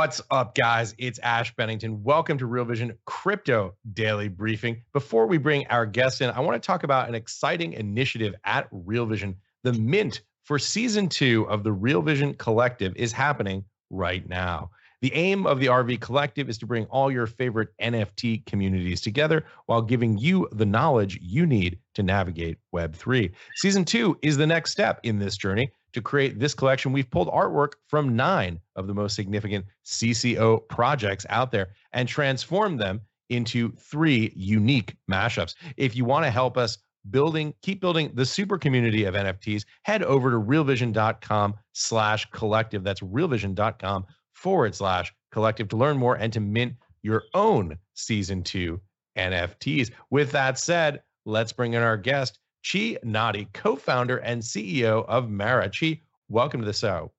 What's up, guys? It's Ash Bennington. Welcome to Real Vision Crypto Daily Briefing. Before we bring our guest in, I want to talk about an exciting initiative at Real Vision. The Mint for season two of the Real Vision Collective is happening right now. The aim of the RV Collective is to bring all your favorite NFT communities together while giving you the knowledge you need to navigate Web3. Season two is the next step in this journey to create this collection, we've pulled artwork from nine of the most significant CCO projects out there and transformed them into three unique mashups. If you want to help us building, keep building the super community of NFTs, head over to realvision.com slash collective. That's realvision.com forward slash collective to learn more and to mint your own season two NFTs. With that said, let's bring in our guest. Chi Nnadi, co founder and CEO of Mara. Chi, welcome to the show.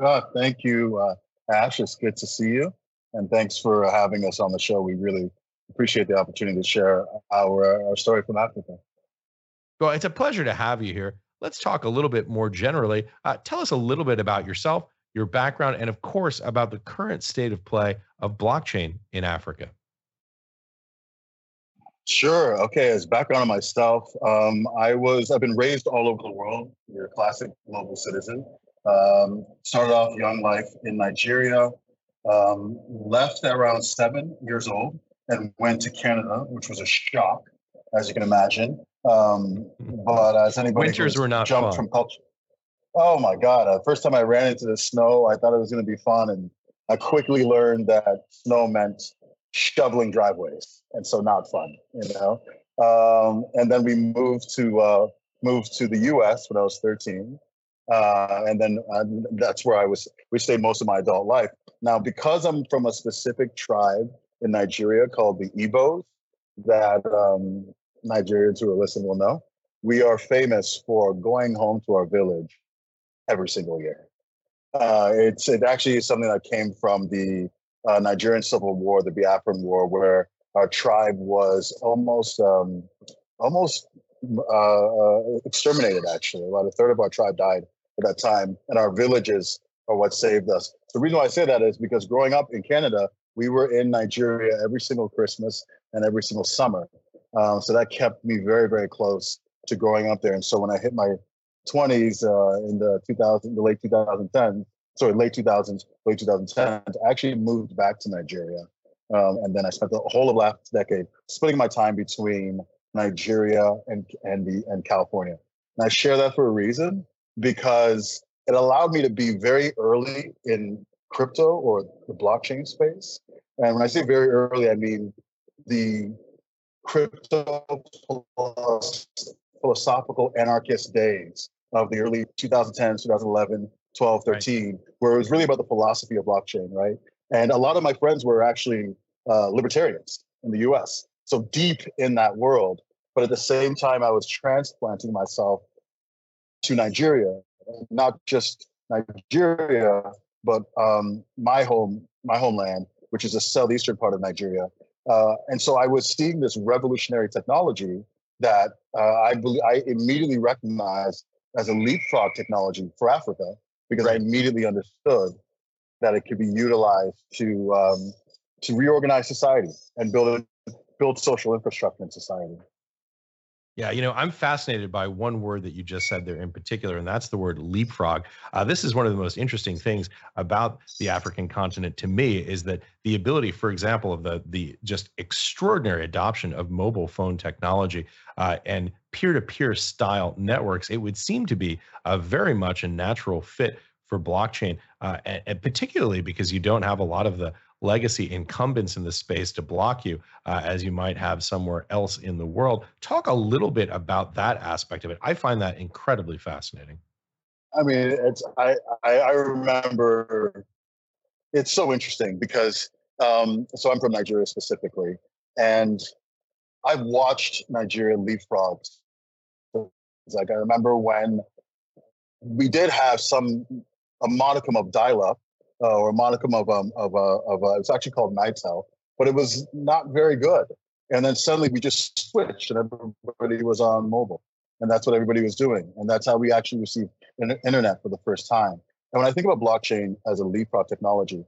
Oh, thank you, uh, Ash. It's good to see you. And thanks for having us on the show. We really appreciate the opportunity to share our, our story from Africa. Well, it's a pleasure to have you here. Let's talk a little bit more generally. Uh, tell us a little bit about yourself, your background, and of course, about the current state of play of blockchain in Africa. Sure. Okay. As background on myself, um, I was I've been raised all over the world. You're a classic global citizen. Um, started off young life in Nigeria. Um, left at around seven years old and went to Canada, which was a shock, as you can imagine. Um, but as anybody winters were not jumped fun. from culture. Oh my God! Uh, first time I ran into the snow, I thought it was going to be fun, and I quickly learned that snow meant shoveling driveways, and so not fun, you know. Um, and then we moved to uh, moved to the U.S. when I was 13, uh, and then uh, that's where I was. We stayed most of my adult life. Now, because I'm from a specific tribe in Nigeria called the Igbos, that um, Nigerians who are listening will know, we are famous for going home to our village every single year. Uh, it's it actually is something that came from the uh, Nigerian Civil War, the Biafran War, where our tribe was almost um, almost uh, uh, exterminated. Actually, about a third of our tribe died at that time, and our villages are what saved us. The reason why I say that is because growing up in Canada, we were in Nigeria every single Christmas and every single summer, um, so that kept me very, very close to growing up there. And so when I hit my 20s uh, in the 2000, the late 2010s, sorry, late 2000s, late 2010s, I actually moved back to Nigeria. Um, and then I spent the whole of last decade splitting my time between Nigeria and, and, the, and California. And I share that for a reason because it allowed me to be very early in crypto or the blockchain space. And when I say very early, I mean the crypto philosophical anarchist days of the early 2010s, 2011, 12, 13, right. where it was really about the philosophy of blockchain, right? And a lot of my friends were actually uh, libertarians in the US. So deep in that world. But at the same time, I was transplanting myself to Nigeria, not just Nigeria, but um, my home, my homeland, which is the southeastern part of Nigeria. Uh, and so I was seeing this revolutionary technology that uh, I, I immediately recognized as a leapfrog technology for Africa because right. I immediately understood that it could be utilized to um, to reorganize society and build build social infrastructure in society. Yeah, you know, I'm fascinated by one word that you just said there in particular, and that's the word leapfrog. Uh, this is one of the most interesting things about the African continent to me is that the ability, for example, of the the just extraordinary adoption of mobile phone technology uh, and peer-to-peer style networks. It would seem to be a very much a natural fit for blockchain, uh, and, and particularly because you don't have a lot of the legacy incumbents in the space to block you uh, as you might have somewhere else in the world. Talk a little bit about that aspect of it. I find that incredibly fascinating. I mean, it's I I, I remember it's so interesting because um, so I'm from Nigeria specifically, and I've watched Nigeria leapfrogs. Like I remember when we did have some a modicum of dial-up uh, or a modicum of um of a uh, of a, it's actually called Nitel, but it was not very good. And then suddenly we just switched, and everybody was on mobile, and that's what everybody was doing, and that's how we actually received an internet for the first time. And when I think about blockchain as a leapfrog technology,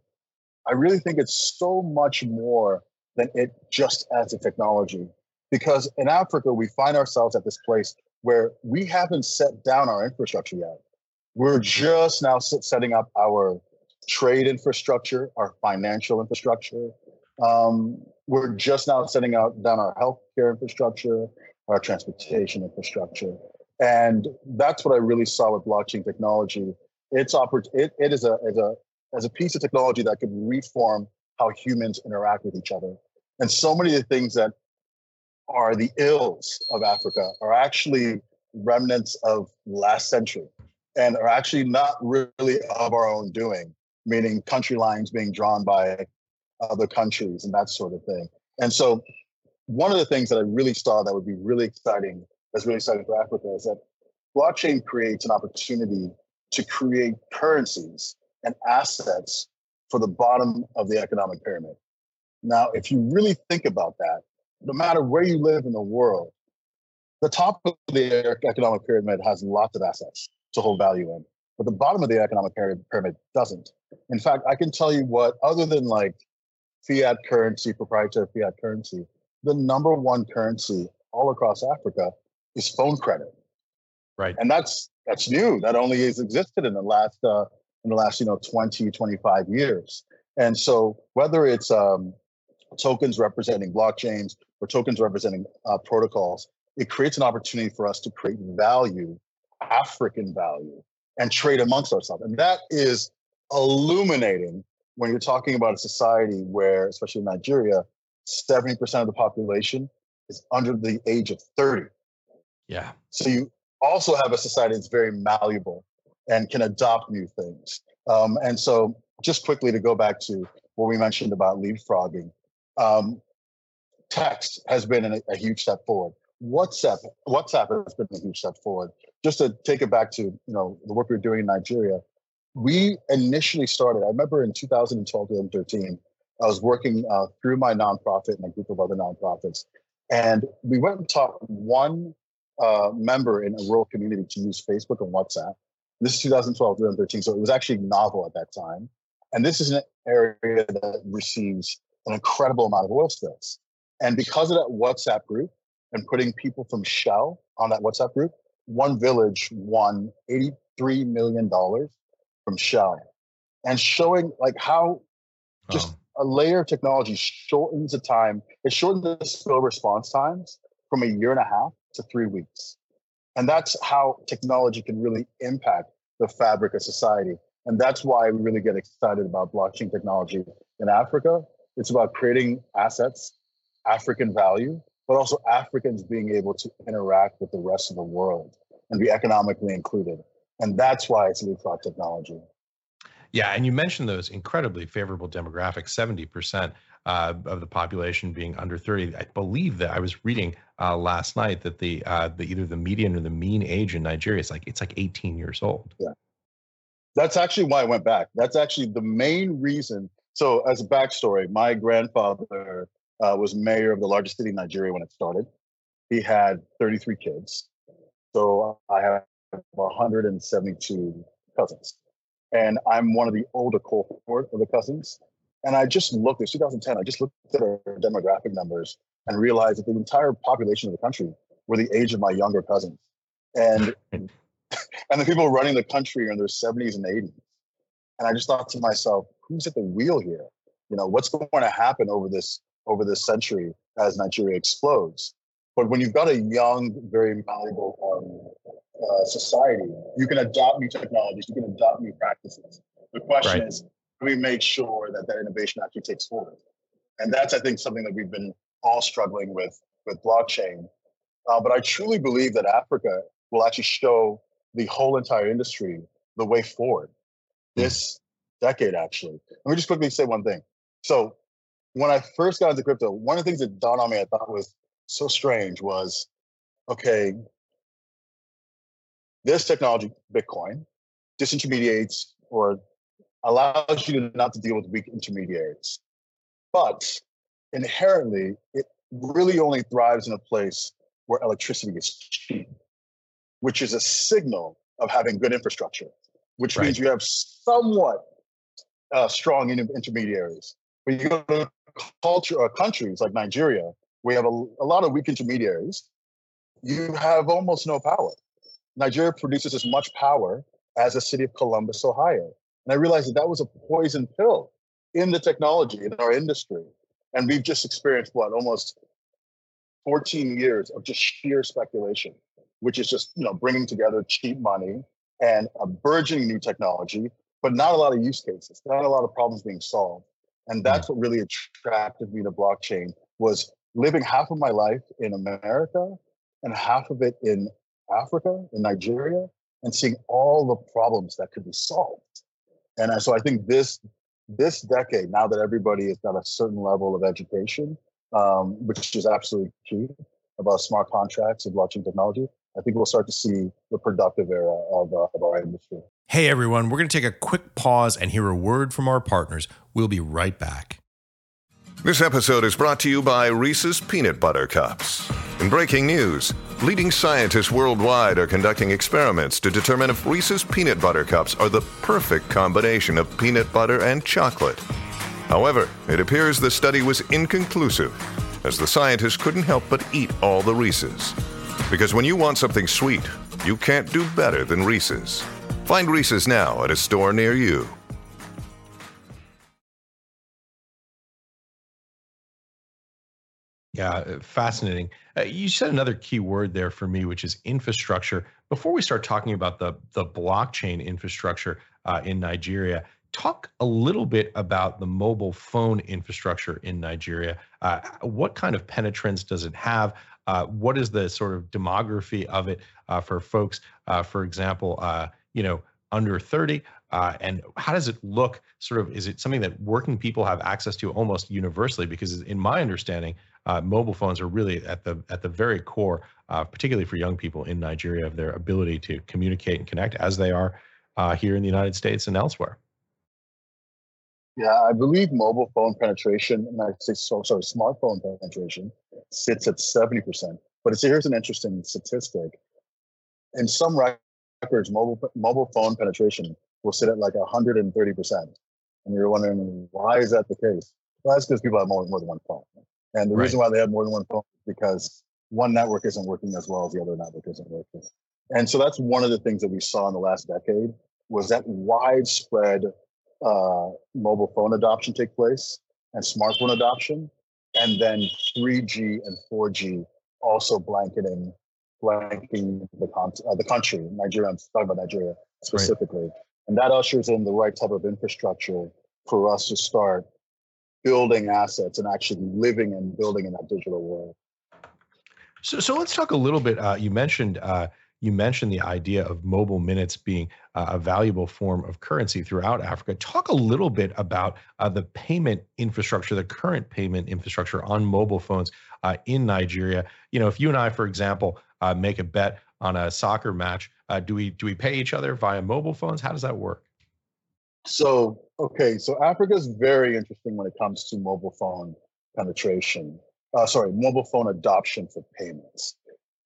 I really think it's so much more than it just as a technology. Because in Africa, we find ourselves at this place where we haven't set down our infrastructure yet. We're just now setting up our trade infrastructure, our financial infrastructure. Um, we're just now setting out down our healthcare infrastructure, our transportation infrastructure, and that's what I really saw with blockchain technology. It's oppor- it, it is a as a as a piece of technology that could reform how humans interact with each other. And so many of the things that are the ills of Africa are actually remnants of last century and are actually not really of our own doing meaning country lines being drawn by other countries and that sort of thing. And so, one of the things that I really saw that would be really exciting, that's really exciting for Africa, is that blockchain creates an opportunity to create currencies and assets for the bottom of the economic pyramid. Now, if you really think about that, no matter where you live in the world, the top of the economic pyramid has lots of assets to hold value in, but the bottom of the economic pyramid doesn't. In fact, I can tell you what, other than like fiat currency, proprietary fiat currency, the number one currency all across Africa is phone credit. Right. And that's that's new. That only has existed in the last uh, in the last you know 20, 25 years. And so whether it's um, tokens representing blockchains or tokens representing uh, protocols, it creates an opportunity for us to create value, African value, and trade amongst ourselves. And that is illuminating when you're talking about a society where, especially in Nigeria, 70% of the population is under the age of 30. Yeah. So you also have a society that's very malleable and can adopt new things. Um, and so, just quickly to go back to what we mentioned about leapfrogging, um, text has been a, a huge step forward. WhatsApp, WhatsApp has been a huge step forward. Just to take it back to you know the work we are doing in Nigeria, we initially started, I remember in 2012, 2013, I was working uh, through my nonprofit and a group of other nonprofits. And we went and taught one uh, member in a rural community to use Facebook and WhatsApp. This is 2012, 2013. So it was actually novel at that time. And this is an area that receives an incredible amount of oil spills. And because of that WhatsApp group and putting people from Shell on that WhatsApp group, one village won $83 million from Shell and showing like how just a layer of technology shortens the time. It shortens the spill response times from a year and a half to three weeks. And that's how technology can really impact the fabric of society. And that's why we really get excited about blockchain technology in Africa. It's about creating assets, African value, but also Africans being able to interact with the rest of the world and be economically included. And that's why it's leapfrog technology. Yeah, and you mentioned those incredibly favorable demographics 70% uh, of the population being under 30. I believe that I was reading uh, last night that the, uh, the either the median or the mean age in Nigeria is like it's like 18 years old. Yeah. That's actually why I went back. That's actually the main reason. So, as a backstory, my grandfather uh, was mayor of the largest city in Nigeria when it started. He had 33 kids. So, I have 172 cousins. And I'm one of the older cohort of the cousins. And I just looked, it's 2010, I just looked at our demographic numbers and realized that the entire population of the country were the age of my younger cousins. And and the people running the country are in their 70s and 80s. And I just thought to myself, who's at the wheel here? You know, what's going to happen over this over this century as Nigeria explodes? But when you've got a young, very malleable um, uh, society, you can adopt new technologies, you can adopt new practices. The question right. is, we make sure that that innovation actually takes forward? And that's, I think, something that we've been all struggling with with blockchain. Uh, but I truly believe that Africa will actually show the whole entire industry the way forward hmm. this decade, actually. Let me just quickly say one thing. So, when I first got into crypto, one of the things that dawned on me I thought was so strange was okay, this technology, Bitcoin, disintermediates or allows you to not to deal with weak intermediaries. But inherently, it really only thrives in a place where electricity is cheap, which is a signal of having good infrastructure, which right. means you have somewhat uh, strong intermediaries. But you go to culture or uh, countries like Nigeria, we have a, a lot of weak intermediaries. You have almost no power. Nigeria produces as much power as the city of Columbus, Ohio. And I realized that that was a poison pill in the technology, in our industry. And we've just experienced what, almost 14 years of just sheer speculation, which is just, you know, bringing together cheap money and a burgeoning new technology, but not a lot of use cases, not a lot of problems being solved. And that's what really attracted me to blockchain was living half of my life in America and half of it in Africa, in Nigeria, and seeing all the problems that could be solved. And so I think this this decade, now that everybody has got a certain level of education, um, which is absolutely key about smart contracts and blockchain technology, I think we'll start to see the productive era of, uh, of our industry. Hey everyone, we're going to take a quick pause and hear a word from our partners. We'll be right back. This episode is brought to you by Reese's Peanut Butter Cups. In breaking news, leading scientists worldwide are conducting experiments to determine if Reese's peanut butter cups are the perfect combination of peanut butter and chocolate. However, it appears the study was inconclusive, as the scientists couldn't help but eat all the Reese's. Because when you want something sweet, you can't do better than Reese's. Find Reese's now at a store near you. Yeah, uh, fascinating. Uh, you said another key word there for me, which is infrastructure. Before we start talking about the the blockchain infrastructure uh, in Nigeria, talk a little bit about the mobile phone infrastructure in Nigeria. Uh, what kind of penetrance does it have? Uh, what is the sort of demography of it uh, for folks, for example, you know, under 30? uh, and how does it look? Sort of, is it something that working people have access to almost universally? Because in my understanding, uh, mobile phones are really at the at the very core, uh, particularly for young people in Nigeria, of their ability to communicate and connect, as they are uh, here in the United States and elsewhere. Yeah, I believe mobile phone penetration, and I say so, sorry, smartphone penetration sits at seventy percent. But it's, here's an interesting statistic: in some records, mobile mobile phone penetration will sit at like hundred and thirty percent. And you're wondering why is that the case? Well, that's because people have more, more than one phone. And the right. reason why they have more than one phone is because one network isn't working as well as the other network isn't working. And so that's one of the things that we saw in the last decade was that widespread uh, mobile phone adoption take place and smartphone adoption, and then 3G and 4G also blanketing blanketing the con- uh, the country, Nigeria. I'm talking about Nigeria specifically, right. and that ushers in the right type of infrastructure for us to start building assets and actually living and building in that digital world. So, so let's talk a little bit. Uh, you mentioned uh, you mentioned the idea of mobile minutes being uh, a valuable form of currency throughout Africa. Talk a little bit about uh, the payment infrastructure, the current payment infrastructure on mobile phones uh, in Nigeria. You know, if you and I, for example, uh, make a bet on a soccer match, do we do we pay each other via mobile phones? How does that work? So, okay, so Africa is very interesting when it comes to mobile phone penetration. Uh, sorry, mobile phone adoption for payments.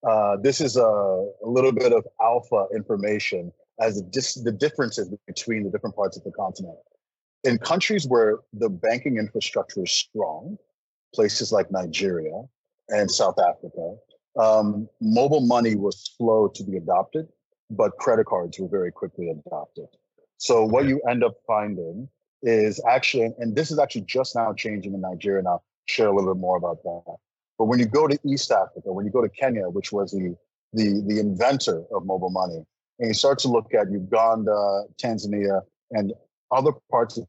Uh, this is a, a, little bit of alpha information as dis- the differences between the different parts of the continent. in countries where the banking infrastructure is strong, places like Nigeria and South Africa, um, mobile money was slow to be adopted, but credit cards were very quickly adopted. So what you end up finding is actually, and this is actually just now changing in Nigeria, and I'll share a little bit more about that. But when you go to East Africa, when you go to Kenya, which was the the the inventor of mobile money, and you start to look at Uganda, Tanzania, and other parts of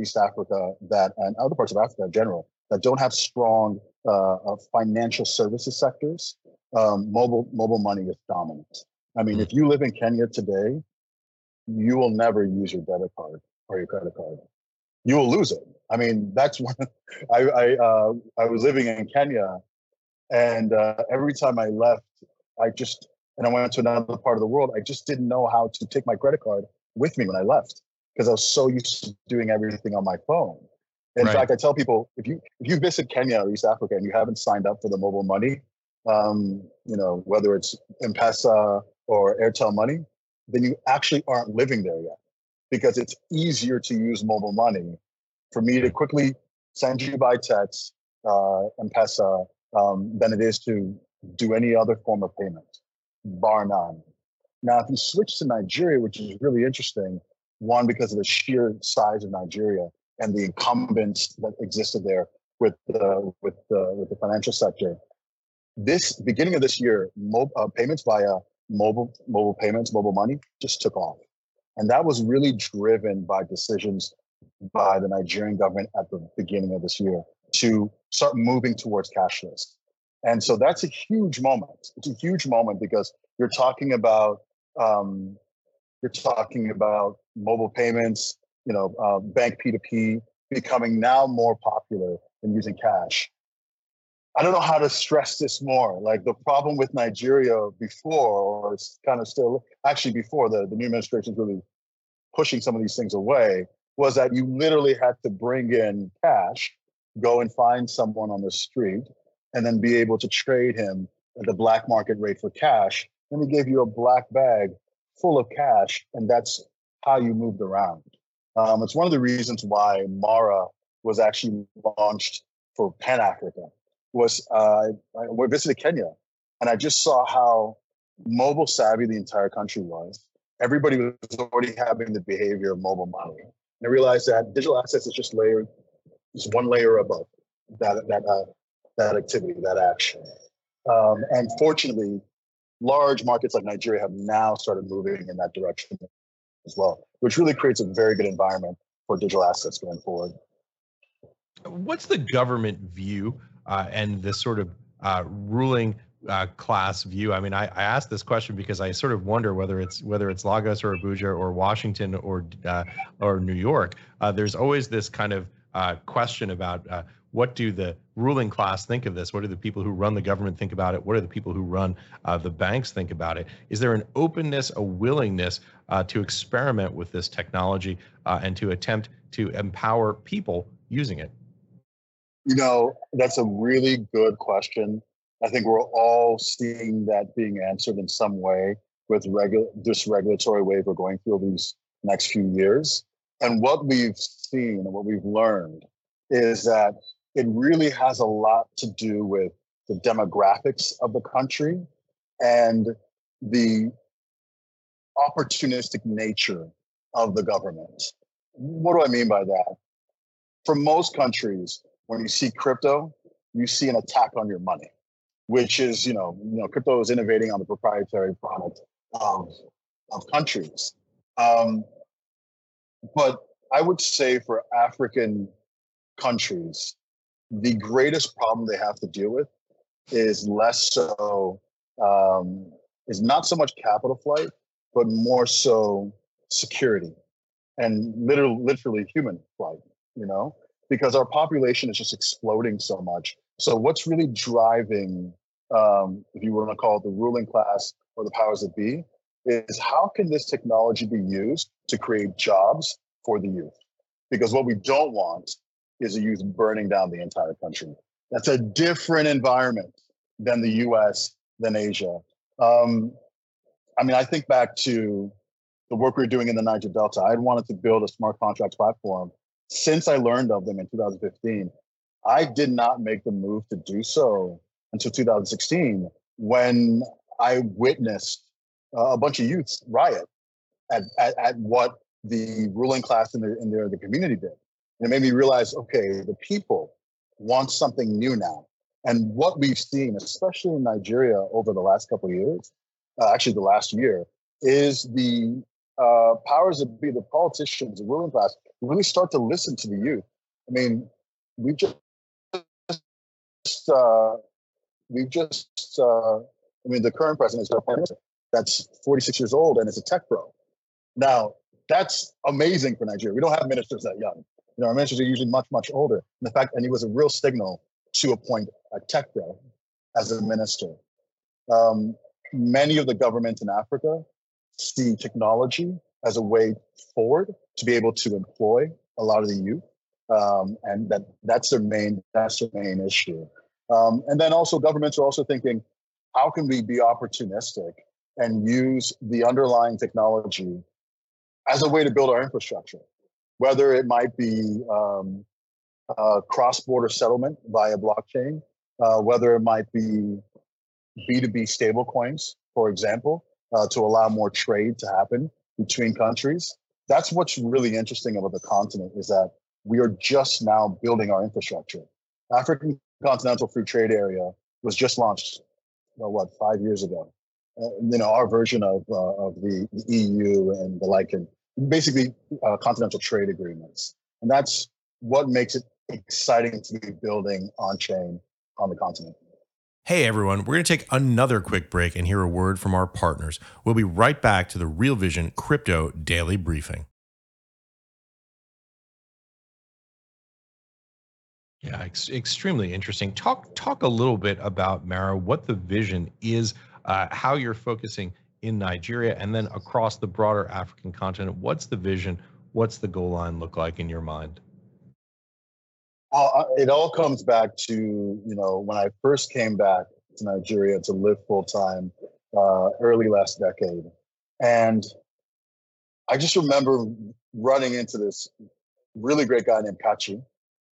East Africa that, and other parts of Africa in general, that don't have strong uh, uh, financial services sectors, um, mobile mobile money is dominant. I mean, if you live in Kenya today, you will never use your debit card or your credit card. You will lose it. I mean, that's one. I I, uh, I was living in Kenya, and uh, every time I left, I just and I went to another part of the world. I just didn't know how to take my credit card with me when I left because I was so used to doing everything on my phone. In right. fact, I tell people if you if you visit Kenya or East Africa and you haven't signed up for the mobile money, um, you know whether it's M-Pesa or Airtel Money, then you actually aren't living there yet because it's easier to use mobile money for me to quickly send you by text uh, M-Pesa um, than it is to do any other form of payment, bar none. Now, if you switch to Nigeria, which is really interesting, one because of the sheer size of Nigeria and the incumbents that existed there with the with the with the financial sector. This beginning of this year, mo- uh, payments via mobile mobile payments, mobile money just took off, and that was really driven by decisions by the Nigerian government at the beginning of this year to start moving towards cashless. And so that's a huge moment. It's a huge moment because you're talking about um, you're talking about mobile payments, you know, uh, bank P2P becoming now more popular than using cash. I don't know how to stress this more. Like the problem with Nigeria before, or it's kind of still actually before the, the new administration is really pushing some of these things away, was that you literally had to bring in cash, go and find someone on the street, and then be able to trade him at the black market rate for cash. And he gave you a black bag full of cash, and that's how you moved around. Um, it's one of the reasons why Mara was actually launched for Pan Africa. Was uh, we visited Kenya, and I just saw how mobile savvy the entire country was. Everybody was already having the behavior of mobile money. And I realized that digital assets is just layered, just one layer above that that uh, that activity, that action. Um, and fortunately, large markets like Nigeria have now started moving in that direction as well, which really creates a very good environment for digital assets going forward. What's the government view uh, and this sort of uh, ruling uh, class view? I mean, I, I asked this question because I sort of wonder whether it's whether it's Lagos or Abuja or Washington or uh, or New York. Uh, there's always this kind of uh, question about what do the ruling class think of this? What do the people who run the government think about it? What do the people who run uh, the banks think about it? Is there an openness, a willingness uh, to experiment with this technology uh, and to attempt to empower people using it? You know, that's a really good question. I think we're all seeing that being answered in some way with regu- this regulatory wave we're going through these next few years. And what we've seen and what we've learned is that it really has a lot to do with the demographics of the country and the opportunistic nature of the government. What do I mean by that? For most countries, when you see crypto, you see an attack on your money, which is, you know, you know, crypto is innovating on the proprietary product of, of countries. Um, but I would say for African countries, the greatest problem they have to deal with is less so um, is not so much capital flight, but more so security and literally, literally human flight. You know, because our population is just exploding so much. So what's really driving, um, if you want to call it the ruling class or the powers that be, is how can this technology be used to create jobs for the youth? Because what we don't want is a youth burning down the entire country. That's a different environment than the US, than Asia. Um, I mean, I think back to the work we were doing in the Niger Delta. I wanted to build a smart contracts platform since I learned of them in 2015, I did not make the move to do so until 2016 when I witnessed a bunch of youths riot at, at, at what the ruling class in, the, in their, the community did. And it made me realize, okay, the people want something new now. And what we've seen, especially in Nigeria over the last couple of years, uh, actually the last year, is the uh, powers that be, the politicians, the ruling class, really start to listen to the youth. I mean, we've just, uh, we've just, uh, I mean, the current president is that's 46 years old and is a tech bro. Now, that's amazing for Nigeria. We don't have ministers that young. You know, our ministers are usually much, much older. And the fact, and he was a real signal to appoint a tech bro as a minister. Um, many of the governments in Africa see technology as a way forward to be able to employ a lot of the youth, um, and that that's their main that's their main issue. Um, and then also governments are also thinking, how can we be opportunistic and use the underlying technology as a way to build our infrastructure, whether it might be um, cross-border settlement via blockchain, uh, whether it might be B2B stablecoins, for example, uh, to allow more trade to happen between countries. That's what's really interesting about the continent is that we are just now building our infrastructure. African Continental Free Trade Area was just launched, well, what, five years ago. Uh, you know, our version of, uh, of the, the, EU and the like, basically uh, continental trade agreements. And that's what makes it exciting to be building on chain on the continent. Hey everyone, we're going to take another quick break and hear a word from our partners. We'll be right back to the Real Vision Crypto Daily Briefing. Yeah, ex- extremely interesting. Talk talk a little bit about Mara, what the vision is, uh, how you're focusing in Nigeria, and then across the broader African continent. What's the vision? What's the goal line look like in your mind? Uh, it all comes back to you know when I first came back to Nigeria to live full time uh, early last decade, and I just remember running into this really great guy named Kachi,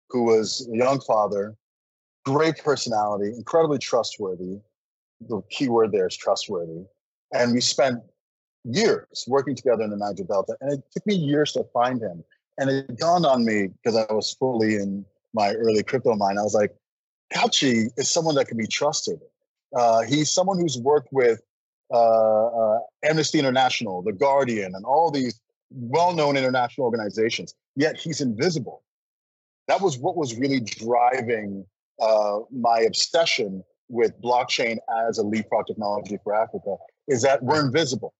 who was a young father, great personality, incredibly trustworthy. The key word there is trustworthy, and we spent years working together in the Niger Delta, and it took me years to find him. And it dawned on me because I was fully in my early crypto mind, I was like, Kachi is someone that can be trusted. Uh, he's someone who's worked with uh, uh, Amnesty International, The Guardian, and all these well-known international organizations. Yet he's invisible. That was what was really driving uh, my obsession with blockchain as a leapfrog technology for Africa. Is that we're invisible,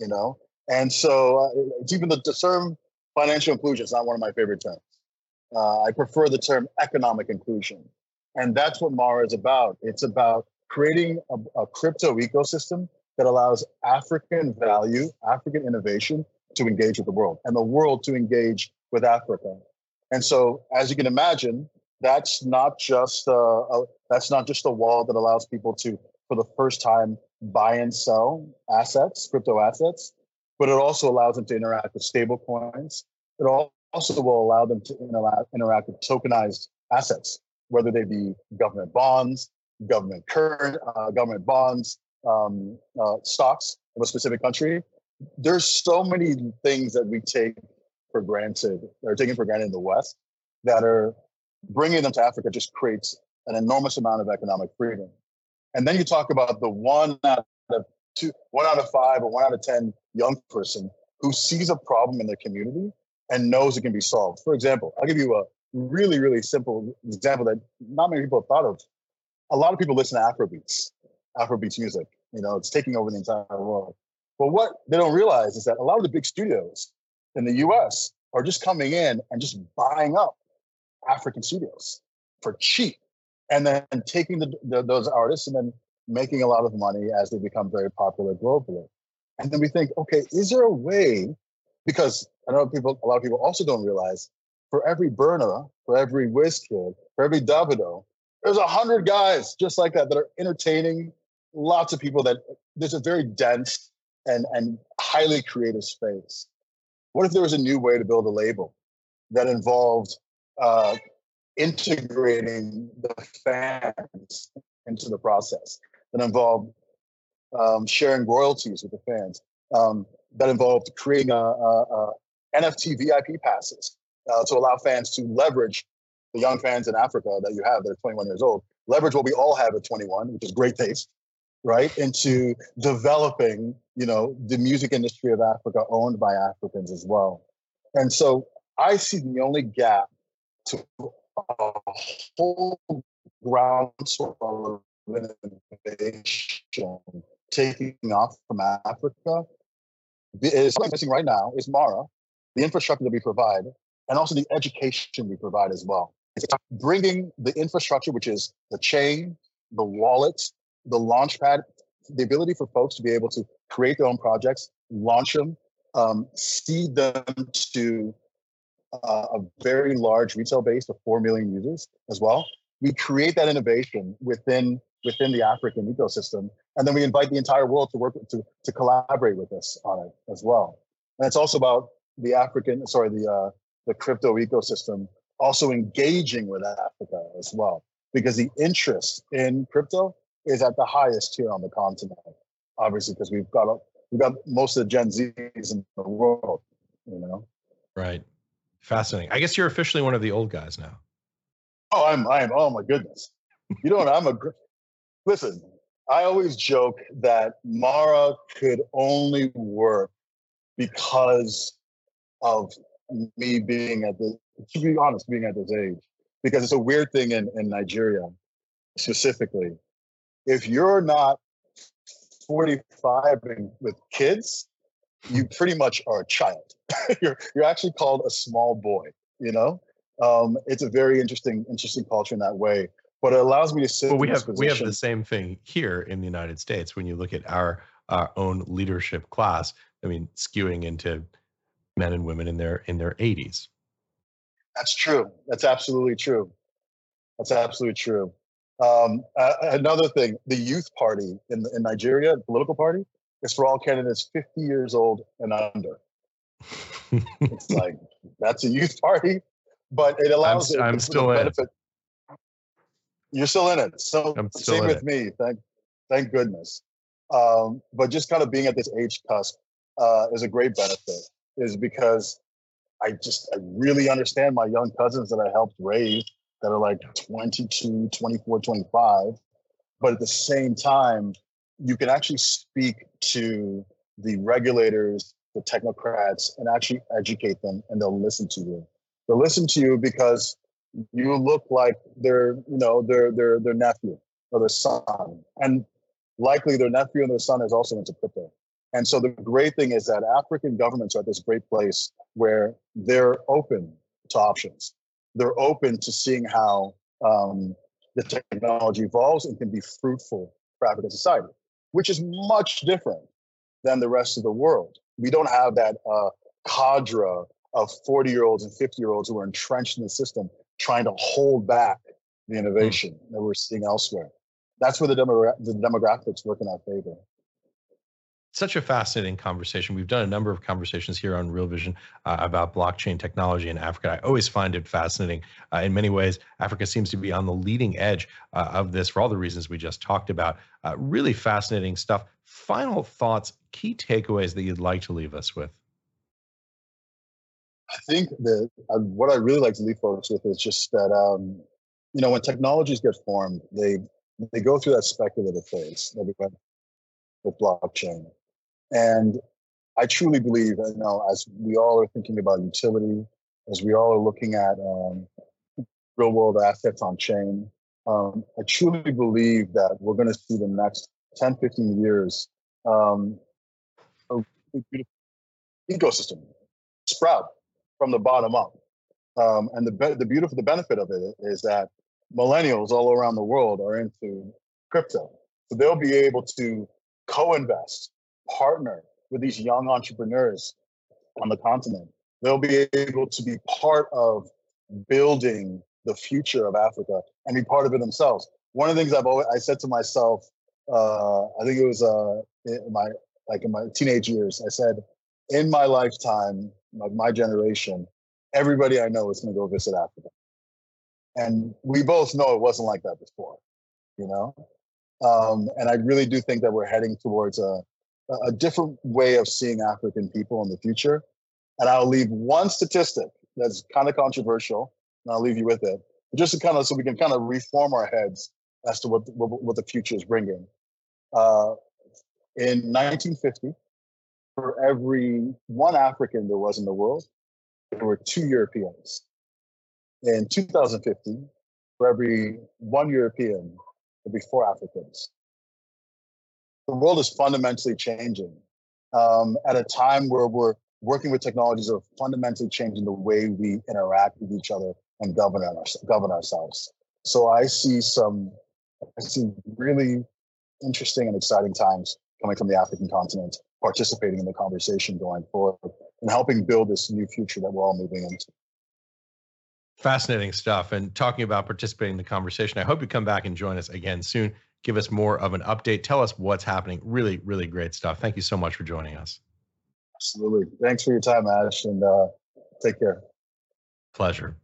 you know, and so uh, it's even the, the term financial inclusion is not one of my favorite terms. Uh, I prefer the term economic inclusion. And that's what Mara is about. It's about creating a, a crypto ecosystem that allows African value, African innovation to engage with the world and the world to engage with Africa. And so, as you can imagine, that's not just uh, a, that's not just a wall that allows people to, for the first time, buy and sell assets, crypto assets, but it also allows them to interact with stable coins. It also will allow them to interact, with tokenized assets, whether they be government bonds, government current, uh, government bonds, um, uh, stocks of a specific country. There's so many things that we take for granted, are taken for granted in the West, that are bringing them to Africa just creates an enormous amount of economic freedom. And then you talk about the one out of two, one out of five, or one out of ten young person who sees a problem in their community and knows it can be solved. For example, I'll give you a really, really simple example that not many people have thought of. A lot of people listen to Afrobeats, Afrobeats music. You know, it's taking over the entire world. But what they don't realize is that a lot of the big studios in the US are just coming in and just buying up African studios for cheap and then taking the, the, those artists and then making a lot of money as they become very popular globally. And then we think, okay, is there a way because I know people, a lot of people also don't realize for every Burna, for every WizKid, for every Davido, there's a hundred guys just like that that are entertaining lots of people that there's a very dense and, and highly creative space. What if there was a new way to build a label that involved uh, integrating the fans into the process, that involved um, sharing royalties with the fans, um, that involved creating a, a, a NFT VIP passes uh, to allow fans to leverage the young fans in Africa that you have that are 21 years old, leverage what we all have at 21, which is great taste, right? Into developing, you know, the music industry of Africa owned by Africans as well. And so I see the only gap to a whole groundswell of innovation taking off from Africa is missing right now is Mara, the infrastructure that we provide, and also the education we provide as well. It's bringing the infrastructure, which is the chain, the wallet, the launchpad, the ability for folks to be able to create their own projects, launch them, um, seed them to uh, a very large retail base of 4 million users as well. We create that innovation within within the African ecosystem, and then we invite the entire world to work to to collaborate with us on it as well. And it's also about the African, sorry, the uh, the crypto ecosystem also engaging with Africa as well, because the interest in crypto is at the highest here on the continent. Obviously, because we've got a, we've got most of the Gen Zs in the world, you know. Right. Fascinating. I guess you're officially one of the old guys now. Oh, I'm. I'm. Oh my goodness. You know what? I'm a. Listen, I always joke that Mara could only work because of me being at the. To be honest, being at this age, because it's a weird thing in in Nigeria, specifically. If you're not 45 and with kids, you pretty much are a child. you're you're actually called a small boy. You know, um, it's a very interesting interesting culture in that way. But it allows me to sit. Well, we have we have the same thing here in the United States. When you look at our our own leadership class, I mean, skewing into men and women in their in their 80s. That's true. That's absolutely true. That's absolutely true. Um, uh, another thing, the youth party in, in Nigeria, the political party, is for all candidates 50 years old and under. It's like that's a youth party, but it allows. I'm, it, I'm still in benefit. You're still in it. So same with it. me. Thank, thank goodness. Um, but just kind of being at this age cusp uh, is a great benefit. Is because I just I really understand my young cousins that I helped raise that are like 22, 24, 25. But at the same time, you can actually speak to the regulators, the technocrats, and actually educate them, and they'll listen to you. They'll listen to you because you look like their, you know, their their their nephew or their son, and likely their nephew and their son is also into crypto. And so the great thing is that African governments are at this great place where they're open to options. They're open to seeing how um, the technology evolves and can be fruitful for African society which is much different than the rest of the world. We don't have that uh, cadre of 40 year olds and 50 year olds who are entrenched in the system trying to hold back the hmm. innovation mm. that we're seeing elsewhere. That's where the, demogra- the demographics work in our favor such a fascinating conversation. We've done a number of conversations here on Real Vision uh, about blockchain technology in Africa. I always find it fascinating. Uh, in many ways, Africa seems to be on the leading edge uh, of this for all the reasons we just talked about. Uh, really fascinating stuff. Final thoughts, key takeaways that you'd like to leave us with. I think that uh, what I really like to leave folks with is just that, um, you know, when technologies get formed, they they go through that speculative phase that we went with blockchain. And I truly believe, you know, as we all are thinking about utility, as we all are looking at um, real world assets on chain, um, I truly believe that we're going to see the next 10, 15 years um, a ecosystem sprout from the bottom up. Um, and the, be- the beautiful, the benefit of it is that millennials all around the world are into crypto. So they'll be able to co-invest, partner with these young entrepreneurs on the continent. They'll be able to be part of building the future of Africa and be part of it themselves. One of the things I've always I said to myself, uh, I think it was uh, in my like in my teenage years, I said, in my lifetime, like my generation, everybody I know is going to go visit Africa. And we both know it wasn't like that before, you know? Um, and I really do think that we're heading towards a, a different way of seeing African people in the future. And I'll leave one statistic that's kind of controversial, and I'll leave you with it, just to kind of so we can kind of reform our heads as to what what, what the future is bringing. Uh, in 1950, for every one African there was in the world, there were two Europeans. In 2050, for every one European, there'll be four Africans. The world is fundamentally changing um, at a time where we're working with technologies that are fundamentally changing the way we interact with each other and govern, our, govern ourselves. So I see some, I see really interesting and exciting times coming from the African continent, participating in the conversation going forward and helping build this new future that we're all moving into. Fascinating stuff. And talking about participating in the conversation, I hope you come back and join us again soon. Give us more of an update. Tell us what's happening. Really, really great stuff. Thank you so much for joining us. Absolutely. Thanks for your time, Ash, and uh, take care. Pleasure.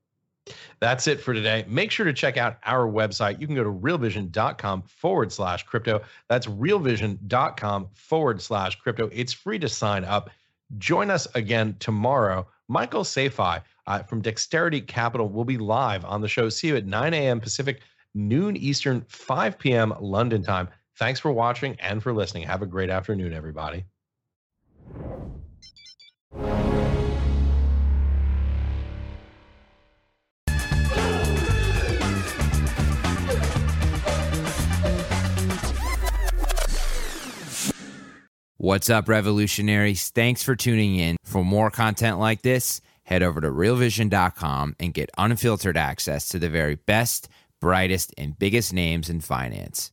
That's it for today. Make sure to check out our website. You can go to realvision.com forward slash crypto. That's realvision.com forward slash crypto. It's free to sign up. Join us again tomorrow. Michael Safai uh, from Dexterity Capital will be live on the show. See you at 9 a.m. Pacific, noon Eastern, 5 p.m. London time. Thanks for watching and for listening. Have a great afternoon, everybody. What's up, revolutionaries? Thanks for tuning in. For more content like this, head over to realvision.com and get unfiltered access to the very best, brightest, and biggest names in finance.